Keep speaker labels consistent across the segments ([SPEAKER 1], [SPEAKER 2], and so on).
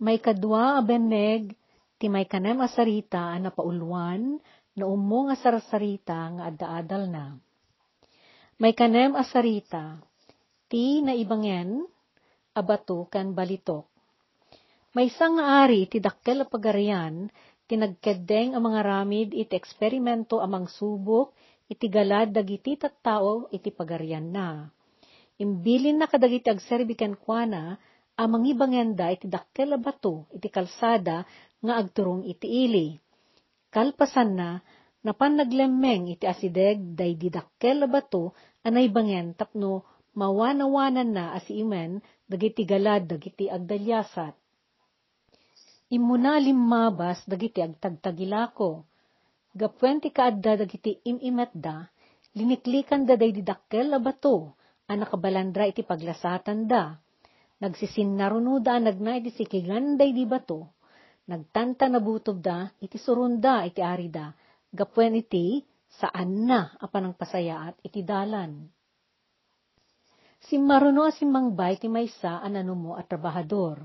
[SPEAKER 1] May kadwa a beneg, ti may kanem asarita na pauluan, na umong asarasarita nga adda-adal na. May kanem asarita, ti naibangen, abato kan balitok. May isang nga ari ti dakkel a pagarian, tinagkeddeng ang mga ramid iti eksperimento amang subok, iti galad dagiti tattao iti pagarian na. Imbilin na kadagiti agserbiken kuana, amang ibangenda iti dakkel a bato iti kalsada nga agturong iti ili. Kalpasan na, napan naglemmeng iti asideg day didakkel a bato anay bangen tapno mawanawanan na asi imen dagiti galad dagiti agdalyasat. Imuna limmabas dagiti agtagtagilako. Gapwen ti kaadda dagiti imimetda, liniklikan da day didakkel a bato, anak kabalandra iti paglasatan da. Nagsisinnaruno da nagna iti sikigan day di bato, nagtanta na butob da, iti surunda iti arida, gapwen iti saan na apanang pasaya at iti dalan. Si maruno si mangbay ti maysa anano mo at trabahador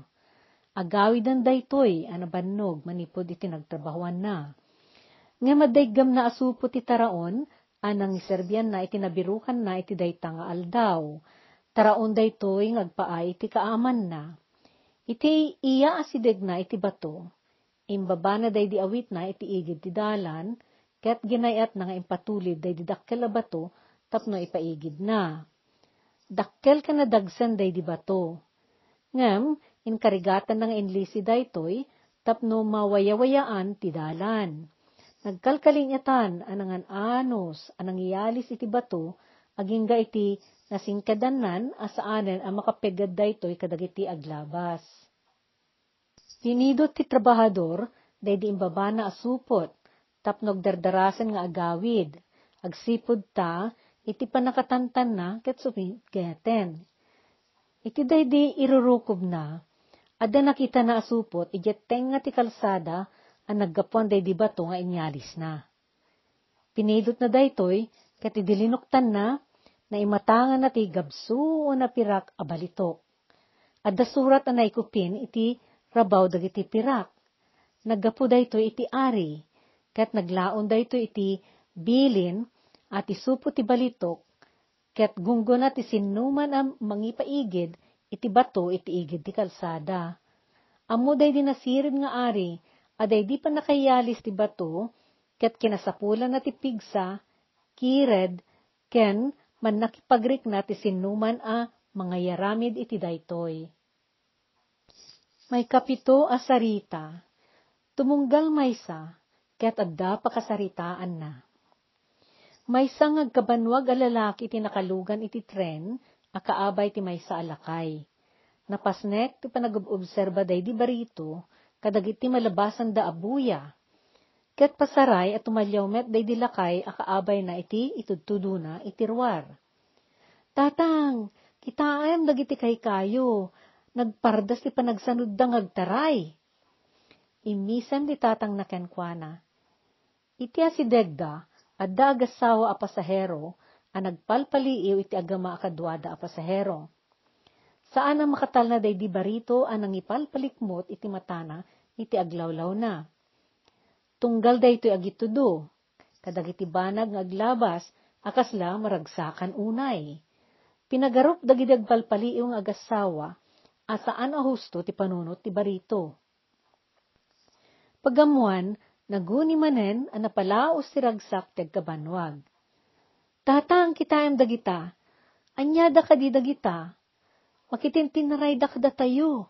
[SPEAKER 1] agawidan daytoy anabannog manipod iti nagtrabahuan na. Nga madaygam na asupo ti taraon, anang iserbian na iti nabirukan na iti dayta nga aldaw. Taraon daytoy ngagpaay iti kaaman na. Iti iya asideg na iti bato. Imbaba na day di awit na iti igid ti dalan, ket ginayat na nga impatulid day di dakkel a bato, tapno ipaigid na. Dakkel ka na dagsan day di bato. Ngem, inkarigatan ng enlisi daytoy, tapno mawayawayaan ti dalan. Nagkalkalinyatan anangan anos, anang iyalis iti bato, aging ga iti nasingkadanan asaanen ang makapegad daytoy kadagiti aglabas. Pinidot ti trabahador, day di imbaba na asupot, tapnog dardarasan nga agawid, agsipod ta, iti panakatantan na, ket sumigeten. Iti day di irurukob na, Ada nakita na asupot, ijet tenga ti kalsada, ang naggapuan day di bato nga inyalis na. Pinidot na daytoy, kat idilinuktan na, na imatangan na ti gabso o na pirak abalitok. Adda surat na naikupin iti rabaw dagiti pirak. Naggapu daytoy iti ari, kat naglaon daytoy iti bilin at isupo ti balitok, ket gunggo na ti sinuman ang mangipaigid, iti bato iti igid ti kalsada. Amo day di nasirib nga ari, aday di pa nakayalis ti bato, ket kinasapulan na ti pigsa, kired, ken man nakipagrik na ti sinuman a mga yaramid iti daytoy. May kapito asarita, tumunggal maysa, ket adda pakasaritaan na. May sangag kabanwag a iti nakalugan iti tren, akaabay ti maysa alakay. Napasnek ti panag-obserba day di barito, kadagiti malabasan da abuya. Ket pasaray at tumalyaw met day dilakay akaabay na iti itudtuduna itirwar. Tatang, kitaayam dagiti kay kayo, nagpardas ti panagsanod da ngagtaray. Imisan di tatang na kenkwana. Iti asidegda, adda agasawa a pasahero, a nagpalpaliiw iti agama akadwada a pasahero. Saan ang makatal na day di barito anang ipalpalikmot iti matana iti aglawlaw na. Tunggal day ito'y agitudo, kadag iti banag nga aglabas, akasla maragsakan unay. Pinagarup dagiti agpalpaliiw nga agasawa, asaan a husto ti panunot ti barito. Pagamuan, naguni manen a napalaos ti ragsak ti agkabanwag Tatang kitayam dagita, anyada ka di dagita, makitintinray da kada tayo.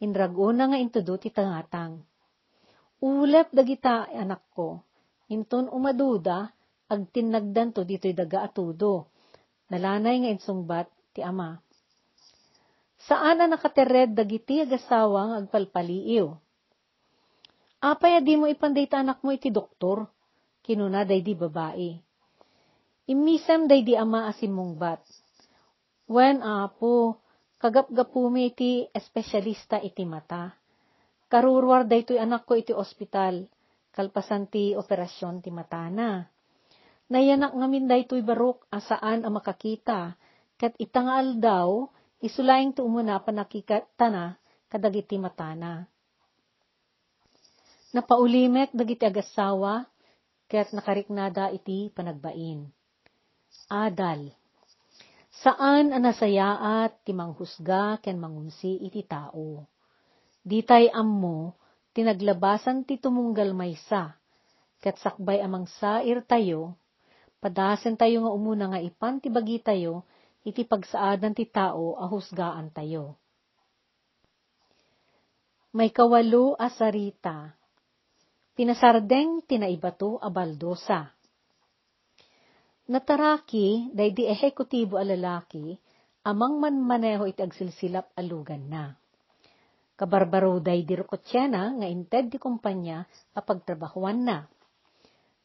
[SPEAKER 1] Inraguna nga intudo ti tangatang. Ulep dagita anak ko, inton umaduda, agtinagdan to dito'y daga atudo. Nalanay nga insungbat ti ama. Saan na nakatered dagiti agasawang agpalpaliiw? Apay di mo ipanday ta anak mo iti doktor, kinuna day di babae Imisam day di ama asimungbat. When apo, kagapgapumi iti espesyalista iti mata. Karurwar day to'y anak ko iti ospital, kalpasan ti operasyon ti mata na. Nayanak ngamin day to'y barok asaan ang makakita, kat itangal daw, isulaing ti umuna pa nakikita na, kadagiti matana. Napaulimek dagiti agasawa, kaya't nakariknada iti panagbain. Adal. Saan anasayaat ti manghusga ken mangunsi iti tao. Ditay ammo, tinaglabasan ti tumunggal maysa, ket sakbay amang sair tayo, padasen tayo nga umuna nga ipan ti bagi tayo, iti pagsaadan ti tao ahusgaan tayo. May kawalo asarita, Pinasardeng tinaibato a baldosa. Nataraki, day di ehekutibo a lalaki, amang manmaneho iti agsilsilap alugan na. Kabarbaro day di rukotsena nga inted di kumpanya a pagtrabahuan na.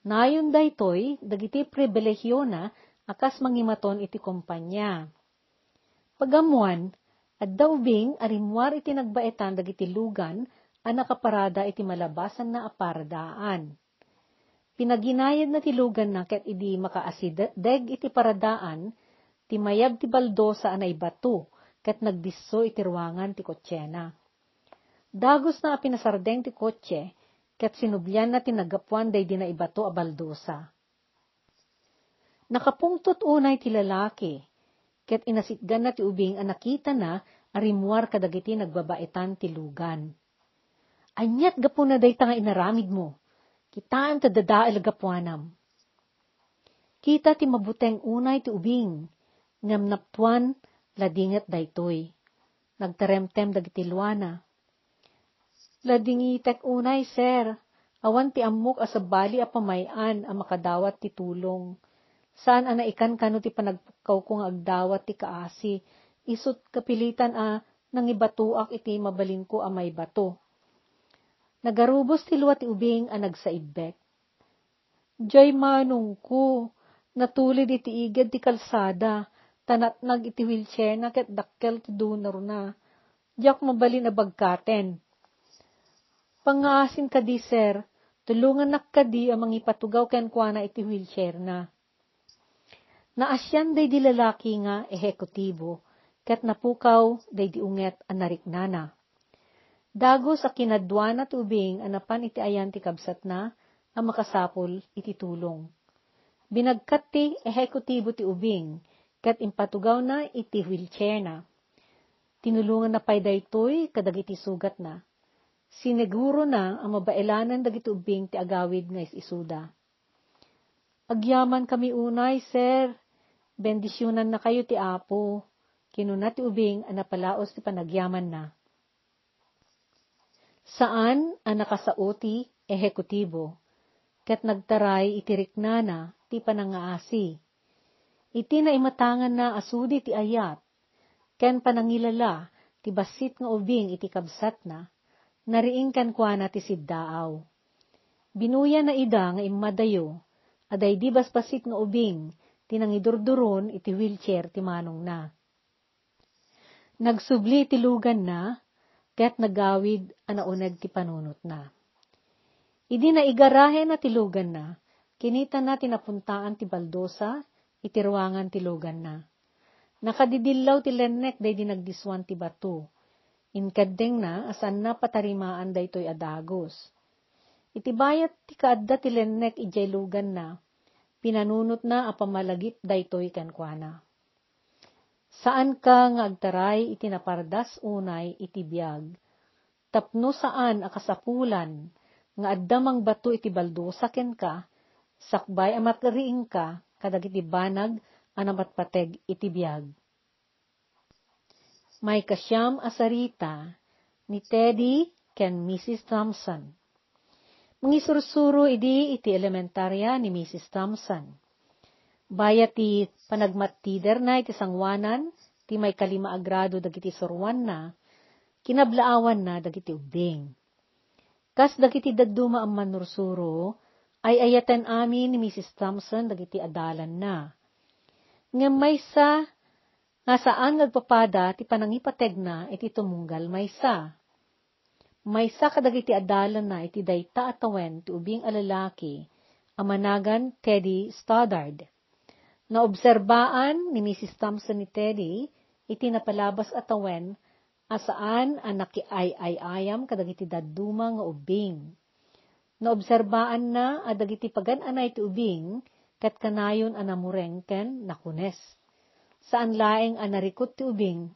[SPEAKER 1] Nayon day toy, dagiti pribilehyo na akas mangimaton iti kumpanya. Pagamuan, at daw bing arimwar iti nagbaetan dagiti lugan a nakaparada iti malabasan na aparadaan. Pinaginayad na tilugan na ket idi makaasideg iti paradaan, ti mayab ti baldosa anay bato, ket nagdisso iti ruangan ti kotsena. Dagos na pinasardeng ti kotse, ket sinublyan na tinagapuan day na ibato a baldosa. Nakapungtot unay ti lalaki, ket inasitgan na ti ubing a nakita na arimuar kadagiti nagbabaitan ti lugan. Anyat gapo na day nga inaramid mo. Kitaan ta dadaal gapuanam. Kita ti mabuteng unay ti ubing, ngam naptuan ladingat daytoy. Nagtaremtem dagiti luana. Ladingitek unay, sir. Awan ti amok asabali a pamayan a makadawat ti tulong. Saan ana ikan kano ti panagpukaw kong agdawat ti kaasi. Isot kapilitan a nangibatuak iti mabalin ko a may bato Nagarubos ti luwa ti ubing a nagsaibbek. Diyay manong ko, natulid iti igad ti kalsada, tanat nag iti wheelchair na ket dakkel ti donor na. Diyak mabalin na bagkaten. Pangasin ka di, sir, tulungan nak ka di amang ipatugaw ken kwa na iti wheelchair na. Naasyan day di lalaki nga ehekutibo, ket napukaw day di unget anariknana. Dago sa kinadwa na tubing anapan iti ayan ti kabsat na, ang makasapol iti tulong. Binagkat ti ehekutibo ti ubing, kat impatugaw na iti wheelchair na. Tinulungan na pay daytoy kadag iti sugat na. Siniguro na ang mabailanan dagiti ubing ti agawid nga isuda. Agyaman kami unay, sir. Bendisyonan na kayo ti apo. Kinuna ti ubing anapalaos ti panagyaman na. Saan ang nakasauti ehekutibo, ket nagtaray itiriknana ti panangaasi. Iti na imatangan na asudi ti ayat, ken panangilala ti basit nga ubing iti kabsat na, nariing kan kwa na ti siddaaw. Binuya na ida nga imadayo, aday di basbasit nga ubing, tinangidurduron iti wheelchair ti manong na. Nagsubli ti lugan na, ket nagawid anaunag ti panunot na. Idi na igarahe na tilugan na, kinita na tinapuntaan ti baldosa, itiruangan tilugan na. Nakadidillaw ti lennek day di nagdiswan ti bato. Inkadeng na, asan na patarimaan day to'y adagos. Iti bayat ti kaadda ti lennek ijay lugan na, pinanunot na apamalagip daytoy kankwana. Saan ka nga agtaray iti napardas unay iti biyag, tapno saan akasapulan, nga addamang bato iti baldusa ken ka, sakbay amat riing ka, kadag iti banag, anamat pateg iti biyag. May kasyam asarita ni Teddy ken Mrs. Thompson. Mangisursuro idi iti elementarya ni Mrs. Thompson Bayat ti panagmatider na iti sangwanan, ti may kalima agrado dagiti sorwan na, kinablaawan na dagiti ubing. Kas dagiti dadduma ang manursuro, ay ayatan amin ni Mrs. Thompson dagiti adalan na. Nga may sa, nga saan nagpapada ti panangipateg na iti tumunggal may sa. May sa kadagiti adalan na iti dayta atawen ti ubing alalaki, amanagan Teddy Stoddard Naobserbaan ni Mrs. Thompson ni Teddy, iti napalabas atawen, asaan ang nakiay-ay-ayam kadagiti daduma nga ubing. Naobserbaan na adagiti pagan-anay ti ubing, kat kanayon anamurengken nakunes. Saan laeng anarikot ti ubing,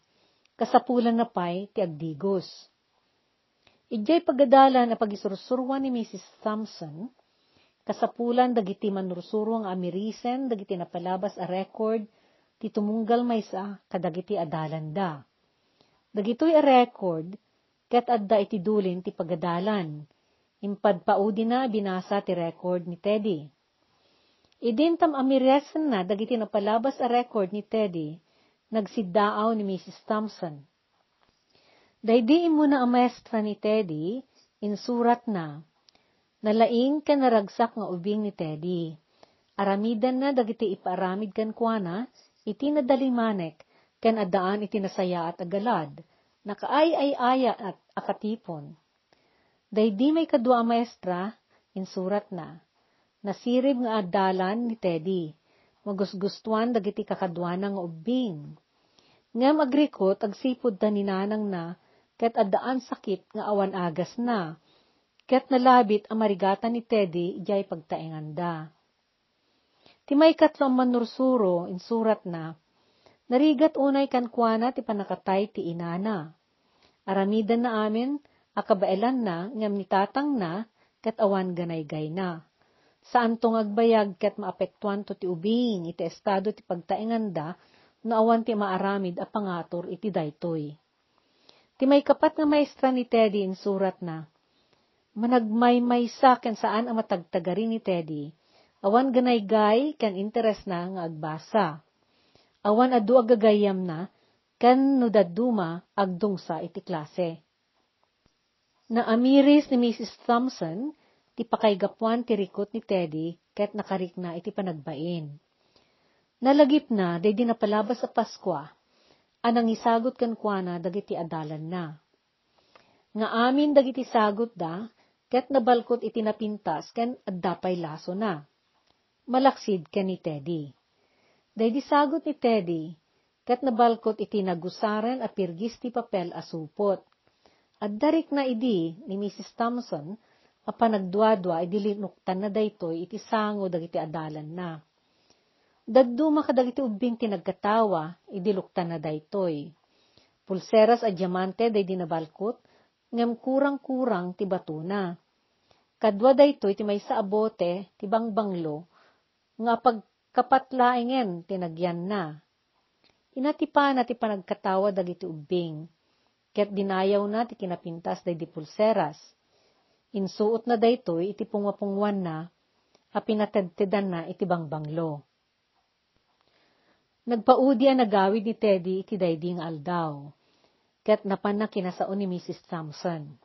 [SPEAKER 1] kasapulan na pay ti agdigos. Ijay pagadalan na pagisursurwan ni Mrs. Thompson, kasapulan dagiti manursurwang amirisen dagiti napalabas a record ti tumunggal maysa kadagiti adalan da. Dagitoy a record, ket adda iti dulin ti pagadalan. Impadpaudi na binasa ti record ni Teddy. Idintam amiresen na dagiti napalabas a record ni Teddy, nagsiddaaw ni Mrs. Thompson. Daydiin mo na ang maestra ni Teddy, insurat na, nalaing ka naragsak nga ubing ni Teddy. Aramidan na dagiti iparamid kan kuana, iti nadalimanek, ken adaan iti nasaya at agalad, nakaay ay aya at akatipon. Daydi may kadwa maestra, insurat na, nasirib nga adalan ni Teddy, magusgustuan dagiti kakadwana nga ubing. Ngam agrikot agsipod ta ni nanang na, ket adaan sakit nga awan agas na, ket nalabit ang marigatan ni Teddy ijay pagtaenganda. Timay katlo ang manursuro, insurat na, Narigat unay kankwana ti panakatay ti inana. Aramidan na amin, akabailan na, ngam nitatang na, kat awan ganay-gay na. Saan tong agbayag kat maapektuan to ti ubing, iti estado ti pagtainganda, no awan ti maaramid a pangator iti daytoy. Ti may kapat nga maestra ni Teddy in surat na, managmay-may sa ken saan ang matagtagari ni Teddy, awan ganay-gay ken interes na nga agbasa awan adu agagayam na, kan no daduma agdungsa iti klase. Naamiris ni Mrs. Thompson, ti pakaygapuan ti rikot ni Teddy, ket nakarik na iti panagbain. Nalagip na, day di napalabas sa Paskwa, anang isagot kan kuana dagiti adalan na. Nga amin dagiti sagot da, ket nabalkot iti napintas ken addapay laso na. Malaksid ken ni Teddy. Day sagot ni Teddy, kat nabalkot iti nagusaren a pirgis ti papel asupot. At darik na idi ni Mrs. Thompson, a panagduadwa idi linuktan na daytoy iti sango dagiti adalan na. Daduma kadagiti ubing ti nagkatawa, idiluktan na daytoy. Pulseras a diamante day dinabalkot, ngem kurang-kurang ti batuna. Kadwa daytoy ti may sa abote, ti bangbanglo, nga pag kapatlaingen tinagyan na. Inatipa na ti panagkatawa dagiti ubing, ket dinayaw na ti kinapintas day di pulseras. Insuot na daytoy iti pungwapungwan na, a pinatedtedan na iti bangbanglo. Nagpaudi ang nagawid ni Teddy iti dayding aldaw, ket napan na kinasaon ni Mrs. Thompson.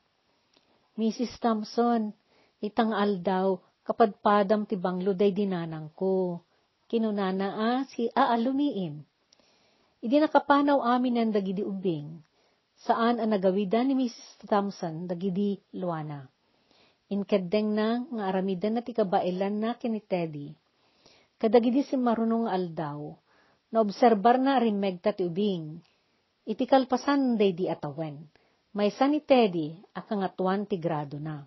[SPEAKER 1] Mrs. Thompson, itang aldaw, kapadpadam ti banglo day dinanang ko kinunana a si aalumiim. Idi nakapanaw amin ng dagidi ubing, saan ang nagawidan ni Mrs. Thompson dagidi luana. Inkadeng na nga aramidan na ti kabailan na kini Teddy. Kadagidi si marunong aldaw, na obserbar na rimegta ti ubing. Iti kalpasan day di atawen. May ni Teddy, akangatuan ti grado na.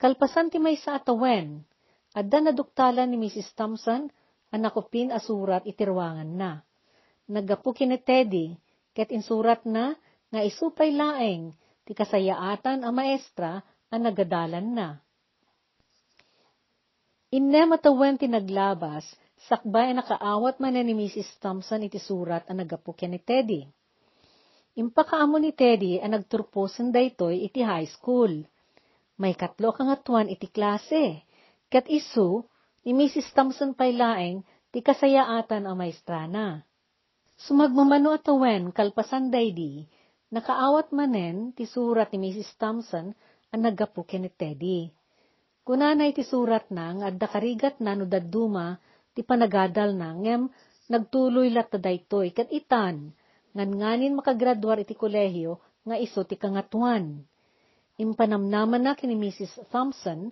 [SPEAKER 1] Kalpasan ti may sa atawen, Adda naduktalan ni Mrs. Thompson, ang nakupin asurat itirwangan na. Nagapu kini Teddy, ket insurat na, nga isupay laeng, ti kasayaatan ang maestra, ang nagadalan na. Inne matawen ti naglabas, sakbay nakaawat man ni Mrs. Thompson iti surat ang nagapu ni Teddy. Impakaamo ni Teddy ang nagturposan daytoy iti high school. May katlo kang atuan iti klase, Kat isu, ni Mrs. Thompson pay laeng, ti kasayaatan ang maestrana. Sumagmamano atawen kalpasan daydi, nakaawat manen ti surat ni Mrs. Thompson ang nagapu ni Teddy. Kunanay ti surat na nga adda karigat na no daduma ti panagadal na ngem nagtuloy lat daytoy kat itan ngan nganin makagraduar iti kolehiyo nga iso ti kangatuan. Impanamnaman na kini Mrs. Thompson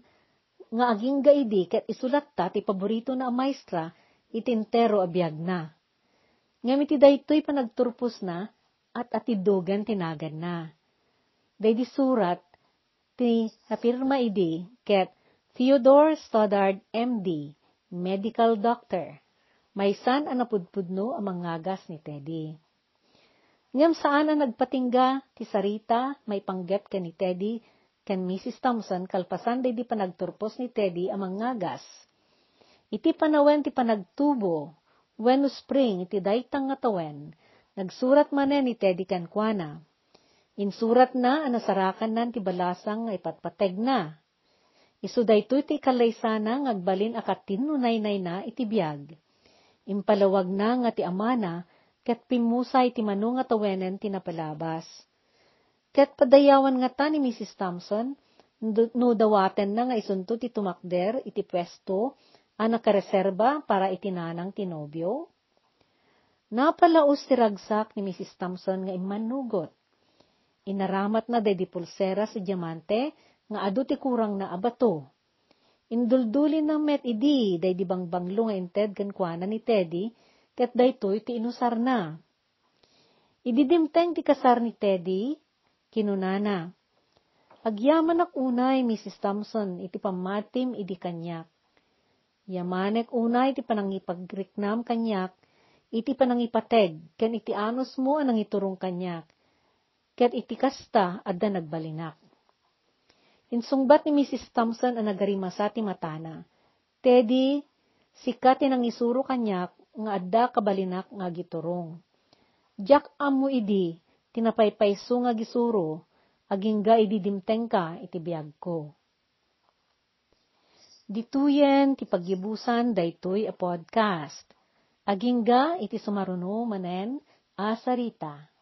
[SPEAKER 1] nga aging gaidi ket isulat ta ti paborito na maestra itintero abiyag na. Ngam iti daytoy panagturpos na, at atidugan tinagan na. Day surat, ti hapirma idi, ket Theodore Stoddard, MD, medical doctor. May san anapudpudno ang mangagas ni Teddy. Ngam saan ang nagpatingga, ti Sarita, may panggap ka ni Teddy, kan Mrs. Thompson, kalpasan day di panagturpos ni Teddy ang mangagas. Iti panawen ti panagtubo, when spring iti daytang nga tawen, nagsurat manen ni Teddy Kankwana. Insurat na anasarakan nan ti balasang nga ipatpateg na. Isu daytoy ti kalaysana ngagbalin akatin nunay-nay na iti biyag. Impalawag na nga ti amana, ket pimusay ti mano nga tawenen tinapalabas. Ket padayawan nga ta ni Mrs. Thompson, no dawaten na nga isunto ti tumakder iti pwesto, ang nakareserba para itinanang tinobyo. Napalaos ti ragsak ni Mrs. Thompson nga imanugot. Inaramat na dedi pulsera sa diamante, nga adu ti kurang na abato. Induldulin na met idi, day di bangbanglo nga inted kankwana ni Teddy, ket daytoy ti inusar na. Ididimteng ti kasar ni Teddy, kinunana. Agyaman ak unay, Mrs. Thompson, iti pamatim idi kanyak. Yamanek unay iti panangipagriknam kanyak, iti panangipateg, ken iti anos mo anang iturong kanyak, ket iti kasta adda nagbalinak. Insungbat ni Mrs. Thompson ang nagarimasa ti matana. Teddy, sikat tinang isuro kanyak nga adda kabalinak nga giturong. Jack amu idi, tinapaypayso nga gisuro, agingga idi dimteng ka iti biyag ko. Dituyen ti paggibusan daytoy a podcast. Agingga iti sumaruno manen asarita.